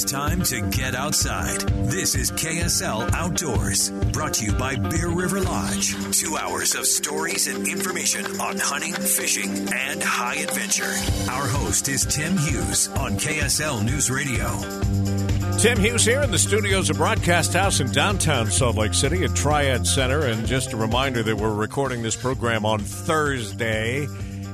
It's time to get outside. This is KSL Outdoors, brought to you by Bear River Lodge. Two hours of stories and information on hunting, fishing, and high adventure. Our host is Tim Hughes on KSL News Radio. Tim Hughes here in the studios of Broadcast House in downtown Salt Lake City at Triad Center. And just a reminder that we're recording this program on Thursday.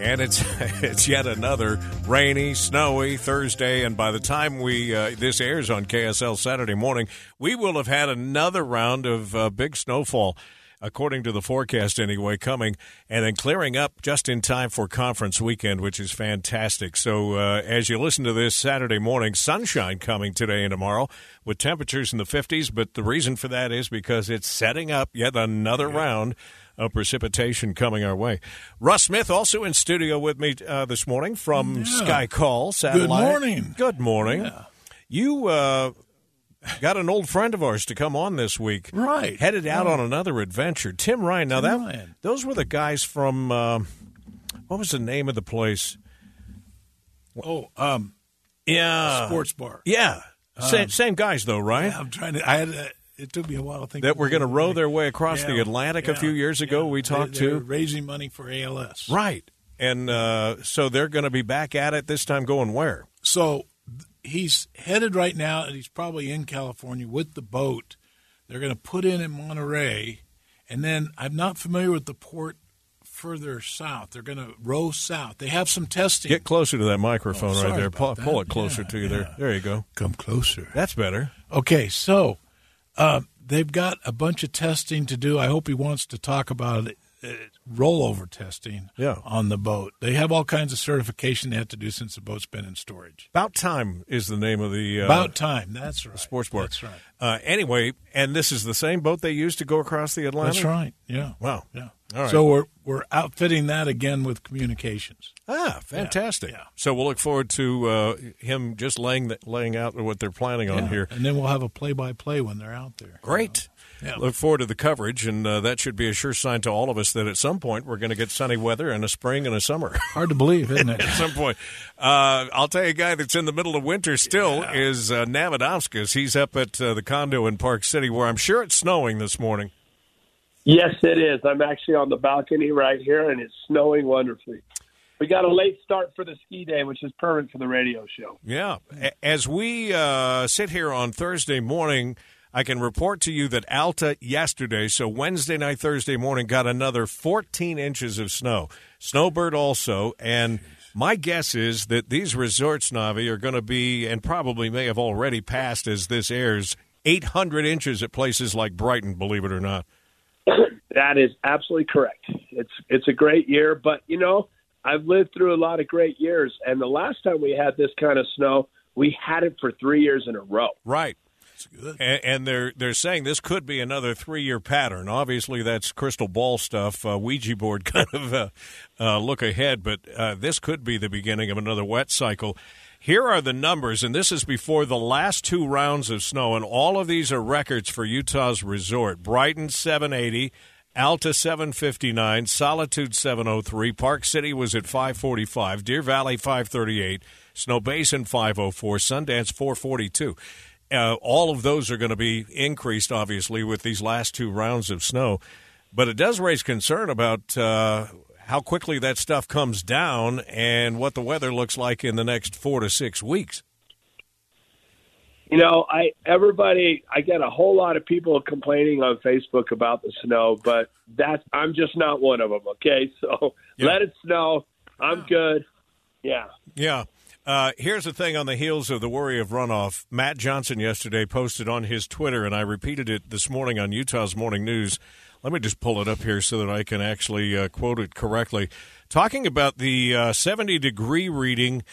And it's it's yet another rainy, snowy Thursday, and by the time we uh, this airs on KSL Saturday morning, we will have had another round of uh, big snowfall, according to the forecast anyway, coming and then clearing up just in time for conference weekend, which is fantastic. So uh, as you listen to this Saturday morning, sunshine coming today and tomorrow with temperatures in the 50s, but the reason for that is because it's setting up yet another round of precipitation coming our way. Russ Smith also in studio with me uh, this morning from Yeah. Sky Call Satellite. Good morning. Good morning. Yeah. You uh, got an old friend of ours to come on this week. Right. Headed out Yeah. on another adventure. Tim Ryan. Now Tim that Ryan. those were the guys from uh, what was the name of the place? Oh, um, Yeah, sports bar. Yeah, same, Um, same guys though, right? I'm trying to. I had. It took me a while to think that we're going to row their way across the Yeah, Atlantic a few years ago. yeah. We talked they, to raising money for ALS. right, and uh, so they're going to be back at it this time. Going where? So he's headed right now, and he's probably in California with the boat. They're going to put in in Monterey, and then I'm not familiar with the port further south. They're going to row south. They have some testing. Get closer to that microphone Oh, right there. Pull, pull it closer Yeah, to you there. There you go. Come closer. That's better. Okay, so uh, they've got a bunch of testing to do. I hope he wants to talk about it, uh, rollover testing Yeah. on the boat. They have all kinds of certification they have to do since the boat's been in storage. About time is the name of the uh, About time. That's right. sports bar. That's right. Uh, anyway, and this is the same boat they used to go across the Atlantic. That's right. Yeah. Wow. Yeah. All right. So we're we're outfitting that again with communications. Ah, fantastic. Yeah. So we'll look forward to uh, him just laying that, laying out what they're planning on Yeah. here. and then we'll have a play by play when they're out there. Great. Yeah. Look forward to the coverage, and uh, that should be a sure sign to all of us that at some point we're going to get sunny weather and a spring and a summer. Hard to believe, isn't it? at some point. Uh, I'll tell you a guy that's in the middle of winter still is uh, Navadomskis. He's up at uh, the condo in Park City where I'm sure it's snowing this morning. Yes, it is. I'm actually on the balcony right here, and it's snowing wonderfully. We got a late start for the ski day, which is perfect for the radio show. Yeah. As we uh, sit here on Thursday morning, I can report to you that Alta yesterday, so Wednesday night, Thursday morning, got another 14 inches of snow. Snowbird also. And my guess is that these resorts, Navi, are going to be, and probably may have already passed as this airs, 800 inches at places like Brighton, believe it or not. That is absolutely correct. It's it's a great year, but you know I've lived through a lot of great years, and the last time we had this kind of snow, we had it for three years in a row. Right. And, and they're they're saying this could be another three year pattern. Obviously, that's crystal ball stuff, uh, Ouija board kind of uh, uh, look ahead. But uh, this could be the beginning of another wet cycle. Here are the numbers, and this is before the last two rounds of snow, and all of these are records for Utah's resort. Brighton 780, Alta 759, Solitude 703, Park City was at 545, Deer Valley 538, Snowbasin 504, Sundance 442. Uh, all of those are going to be increased, obviously, with these last two rounds of snow. But it does raise concern about uh, how quickly that stuff comes down and what the weather looks like in the next four to six weeks. You know, I everybody I get a whole lot of people complaining on Facebook about the snow, but that's I'm just not one of them. Okay, so Yeah. let it snow. I'm good. Yeah. Yeah. Uh, here's the thing on the heels of the worry of runoff. Matt Johnson yesterday posted on his Twitter, and I repeated it this morning on Utah's Morning News. Let me just pull it up here so that I can actually uh, quote it correctly. Talking about the uh, 70 degree reading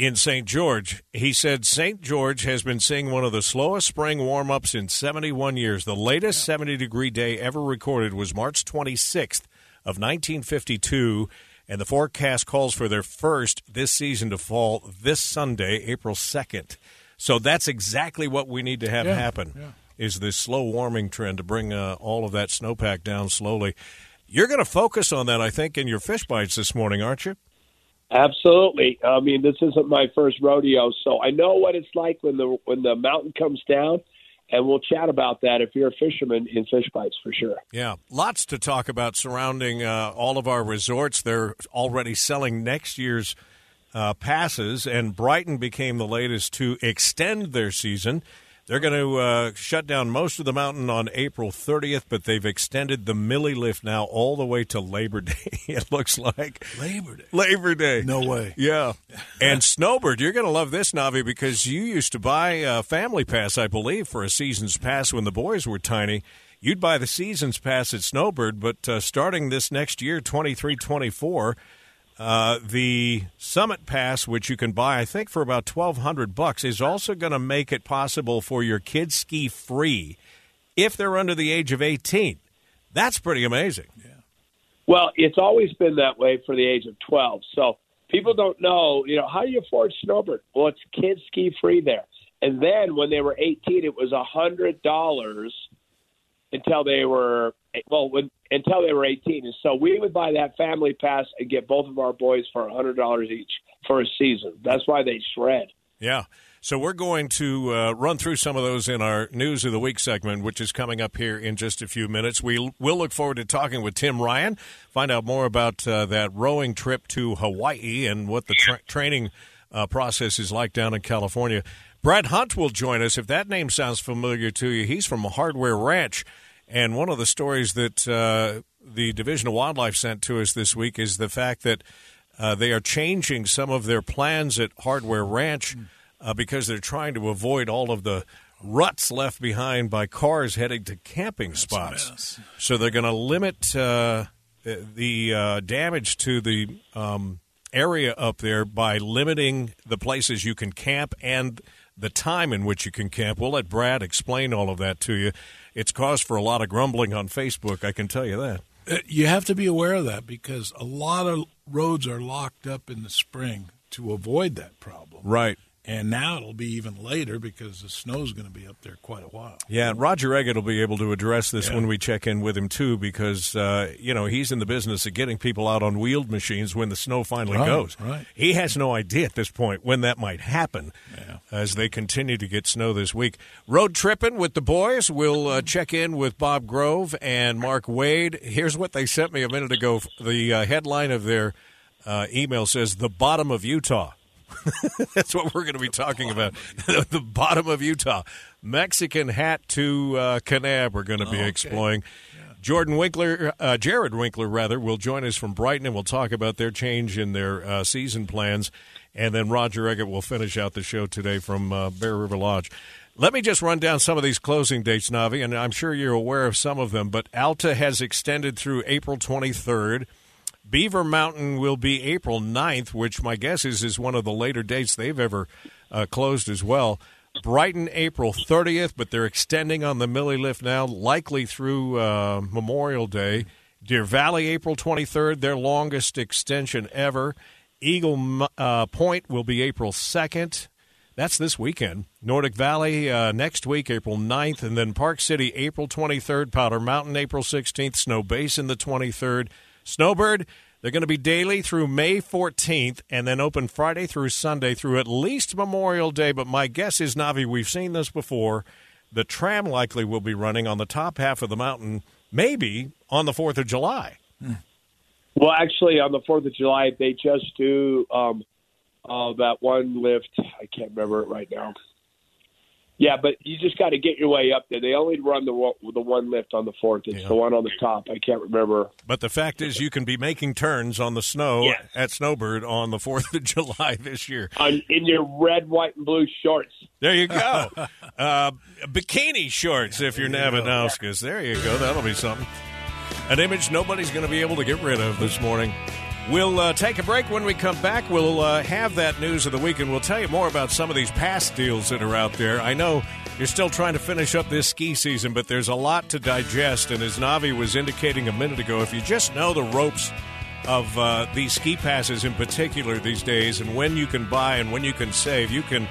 in St. George, he said St. George has been seeing one of the slowest spring warm ups in 71 years. The latest 70 degree day ever recorded was March 26th of 1952, and the forecast calls for their first this season to fall this Sunday, April 2nd. So that's exactly what we need to have Yeah, happen. yeah. Is this slow warming trend to bring uh, all of that snowpack down slowly? You're going to focus on that, I think, in your fish bites this morning, aren't you? Absolutely. I mean, this isn't my first rodeo, so I know what it's like when the when the mountain comes down, and we'll chat about that if you're a fisherman in fish bites for sure. Yeah, lots to talk about surrounding uh, all of our resorts. They're already selling next year's uh, passes, and Brighton became the latest to extend their season. They're going to uh, shut down most of the mountain on April 30th, but they've extended the Milly Lift now all the way to Labor Day. it looks like Labor Day. Labor Day. No way. Yeah. And Snowbird, you're going to love this, Navi, because you used to buy a family pass, I believe, for a season's pass when the boys were tiny. You'd buy the season's pass at Snowbird, but uh, starting this next year, 23 24, uh, the Summit Pass, which you can buy, I think, for about twelve hundred bucks, is also going to make it possible for your kids ski free if they're under the age of eighteen. That's pretty amazing. Yeah. Well, it's always been that way for the age of 12. So people don't know, you know, how do you afford snowbird? Well, it's kids ski free there. And then when they were 18, it was a hundred dollars until they were well, when until they were 18. And so we would buy that family pass and get both of our boys for a hundred dollars each for a season. That's why they shred. Yeah. So we're going to uh, run through some of those in our News of the Week segment, which is coming up here in just a few minutes. We will look forward to talking with Tim Ryan, find out more about uh, that rowing trip to Hawaii and what the tra- training uh, process is like down in California. Brad Hunt will join us. If that name sounds familiar to you, he's from Hardware Ranch. And one of the stories that uh, the Division of Wildlife sent to us this week is the fact that uh, they are changing some of their plans at Hardware Ranch uh, because they're trying to avoid all of the ruts left behind by cars heading to camping spots. So they're going to limit uh, the uh, damage to the um, area up there by limiting the places you can camp and the time in which you can camp. We'll let Brad explain all of that to you. It's caused for a lot of grumbling on Facebook, I can tell you that. Uh, You have to be aware of that because a lot of roads are locked up in the spring to avoid that problem. Right. And now it'll be even later because the snow's going to be up there quite a while. Yeah, Roger Eggett will be able to address this Yeah. when we check in with him too, because uh, you know he's in the business of getting people out on wheeled machines when the snow finally Right, goes. right. He has no idea at this point when that might happen. As they continue to get snow this week, road tripping with the boys. We'll uh, check in with Bob Grove and Mark Wade. Here's what they sent me a minute ago. The uh, headline of their uh, email says "The Bottom of Utah." That's what we're going to be talking about. the bottom of Utah. Mexican hat to uh, Kanab we're going to be Okay. exploring. Jordan Winkler, uh, Jared Winkler, rather, will join us from Brighton, and we'll talk about their change in their uh, season plans. And then Roger Eggett will finish out the show today from uh, Bear River Lodge. Let me just run down some of these closing dates, Navi, and I'm sure you're aware of some of them. But Alta has extended through April 23rd. Beaver Mountain will be April 9th, which my guess is is one of the later dates they've ever uh, closed as well. Brighton, April 30th, but they're extending on the Milly Lift now, likely through uh, Memorial Day. Deer Valley, April 23rd, their longest extension ever. Eagle uh, Point will be April 2nd. That's this weekend. Nordic Valley uh, next week, April 9th, and then Park City, April 23rd. Powder Mountain, April 16th. Snowbasin, the 23rd. Snowbird, they're going to be daily through May 14th, and then open Friday through Sunday through at least Memorial Day. But my guess is, Navi, we've seen this before. The tram likely will be running on the top half of the mountain, maybe on the 4th of July. Well, actually, on the Fourth of July, they just do um, uh, that one lift. I can't remember it right now. Yeah, but you just got to get your way up there. They only run the one- the one lift on the fourth. It's Yeah. the one on the top. I can't remember. But the fact is, you can be making turns on the snow Yes. at Snowbird on the 4th of July this year. On, in your red, white, and blue shorts. There you go. uh, bikini shorts if you're Navanauskas. There you go. That'll be something. An image nobody's going to be able to get rid of this morning. We'll uh, take a break. When we come back, we'll uh, have that news of the week, and we'll tell you more about some of these past deals that are out there. I know you're still trying to finish up this ski season, but there's a lot to digest. And as Navi was indicating a minute ago, if you just know the ropes of uh, these ski passes in particular these days, and when you can buy and when you can save, you can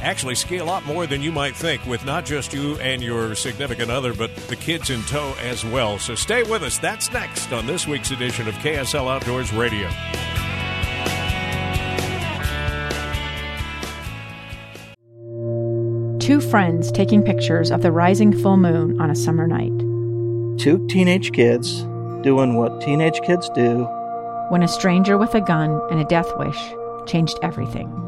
actually ski a lot more than you might think with not just you and your significant other, but the kids in tow as well. So stay with us. That's next on this week's edition of KSL Outdoors Radio. Two friends taking pictures of the rising full moon on a summer night. Two teenage kids doing what teenage kids do. When a stranger with a gun and a death wish changed everything.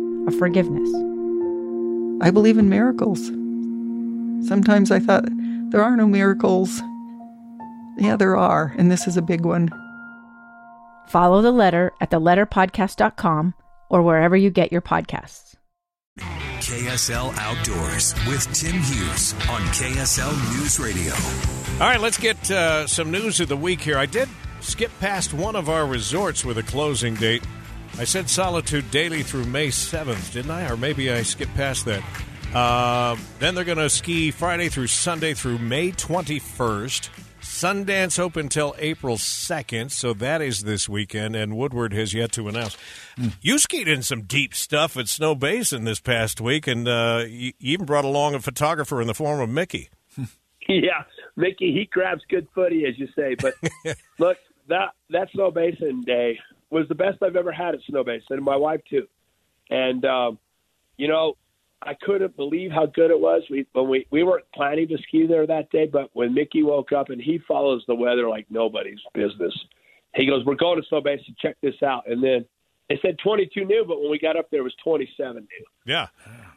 of forgiveness. I believe in miracles. Sometimes I thought there are no miracles. Yeah, there are, and this is a big one. Follow the letter at theletterpodcast.com or wherever you get your podcasts. KSL Outdoors with Tim Hughes on KSL News Radio. All right, let's get uh, some news of the week here. I did skip past one of our resorts with a closing date. I said Solitude Daily through May 7th, didn't I? Or maybe I skipped past that. Uh, then they're going to ski Friday through Sunday through May 21st. Sundance open till April 2nd, so that is this weekend, and Woodward has yet to announce. You skied in some deep stuff at Snowbasin this past week, and uh, you you even brought along a photographer in the form of Mickey. Yeah, Mickey, he grabs good footy, as you say. But look, that that Snowbasin day was the best I've ever had at Snowbasin, and my wife too. And um, you know, I couldn't believe how good it was. We when we we weren't planning to ski there that day, but when Mickey woke up and he follows the weather like nobody's business, he goes, "We're going to Snowbasin. Check this out." And then they said 22 new, but when we got up there, it was 27 new. Yeah.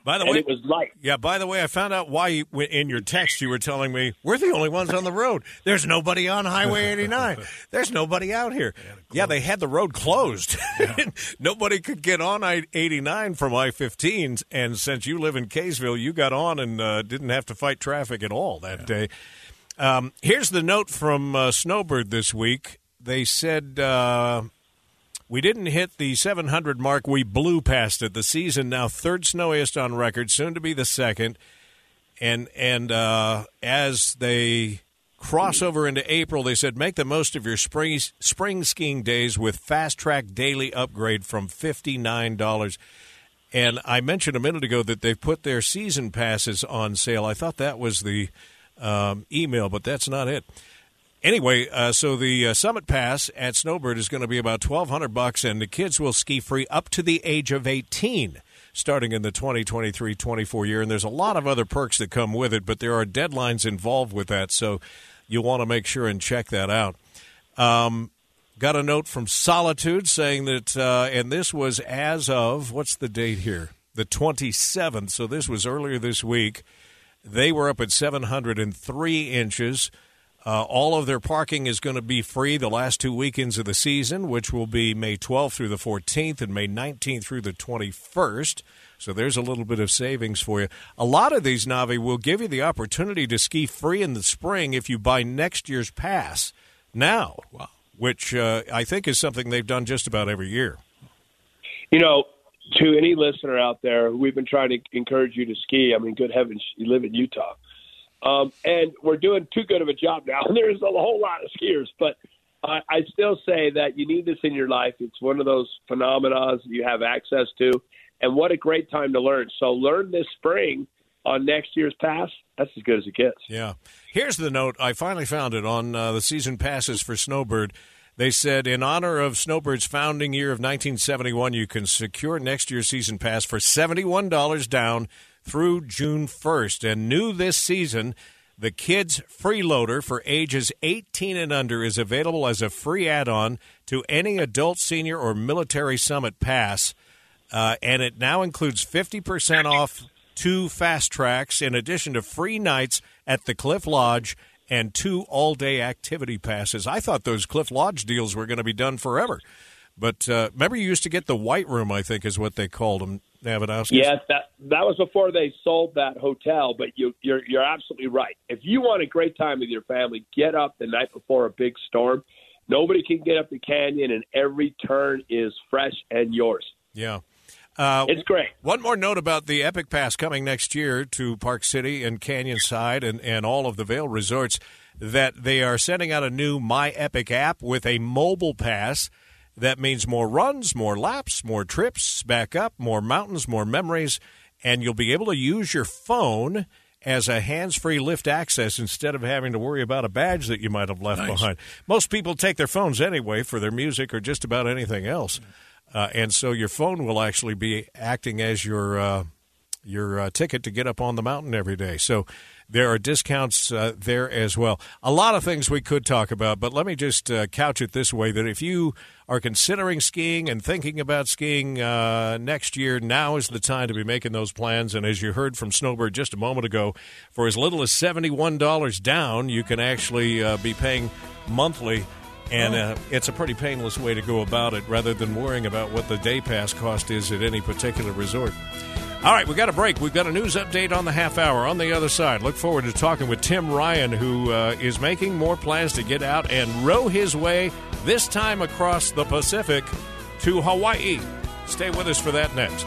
By the And way, it was light. Yeah. By the way, I found out why you, in your text you were telling me we're the only ones on the road. There's nobody on Highway 89. There's nobody out here. Yeah, they had the road closed. nobody could get on I 89 from I 15. And since you live in Kaysville, you got on and uh, didn't have to fight traffic at all that day. Um, here's the note from uh, Snowbird this week. They said. Uh, we didn't hit the 700 mark. We blew past it. The season now third snowiest on record, soon to be the second. And and uh, as they cross over into April, they said make the most of your spring spring skiing days with fast track daily upgrade from fifty nine dollars. And I mentioned a minute ago that they've put their season passes on sale. I thought that was the um, email, but that's not it. Anyway, uh, so the uh, Summit Pass at Snowbird is going to be about twelve hundred bucks, and the kids will ski free up to the age of eighteen, starting in the 2023-24 year. And there's a lot of other perks that come with it, but there are deadlines involved with that, so you want to make sure and check that out. Um, got a note from Solitude saying that, uh, and this was as of what's the date here? The twenty seventh. So this was earlier this week. They were up at seven hundred and three inches. Uh, all of their parking is going to be free the last two weekends of the season, which will be May 12th through the 14th and May 19th through the 21st. So there's a little bit of savings for you. A lot of these Navi will give you the opportunity to ski free in the spring if you buy next year's pass now, wow. which uh, I think is something they've done just about every year. You know, to any listener out there, we've been trying to encourage you to ski. I mean, good heavens, you live in Utah. Um, and we're doing too good of a job now. There's a whole lot of skiers, but I, I still say that you need this in your life. It's one of those phenomena you have access to, and what a great time to learn. So learn this spring on next year's pass, that's as good as it gets. Yeah. Here's the note. I finally found it on uh, the season passes for Snowbird. They said, in honor of Snowbird's founding year of 1971, you can secure next year's season pass for $71 down through June 1st. And new this season, the Kids Freeloader for ages 18 and under is available as a free add on to any adult, senior, or military summit pass. Uh, and it now includes 50% off two fast tracks in addition to free nights at the Cliff Lodge and two all day activity passes. I thought those Cliff Lodge deals were going to be done forever. But uh, remember, you used to get the White Room, I think is what they called them, Davidowski. Yes, that that was before they sold that hotel. But you, you're you're absolutely right. If you want a great time with your family, get up the night before a big storm. Nobody can get up the canyon, and every turn is fresh and yours. Yeah. Uh, it's great. One more note about the Epic Pass coming next year to Park City and Canyon Side and, and all of the Vail resorts that they are sending out a new My Epic app with a mobile pass. That means more runs, more laps, more trips, back up, more mountains, more memories, and you'll be able to use your phone as a hands-free lift access instead of having to worry about a badge that you might have left Nice. behind. Most people take their phones anyway for their music or just about anything else. Uh, and so your phone will actually be acting as your uh, your uh, ticket to get up on the mountain every day. So there are discounts uh, there as well. A lot of things we could talk about, but let me just uh, couch it this way: that if you are considering skiing and thinking about skiing uh, next year, now is the time to be making those plans. And as you heard from Snowbird just a moment ago, for as little as seventy one dollars down, you can actually uh, be paying monthly and uh, it's a pretty painless way to go about it rather than worrying about what the day pass cost is at any particular resort. All right, we got a break. We've got a news update on the half hour. On the other side, look forward to talking with Tim Ryan, who uh, is making more plans to get out and row his way, this time across the Pacific, to Hawaii. Stay with us for that next.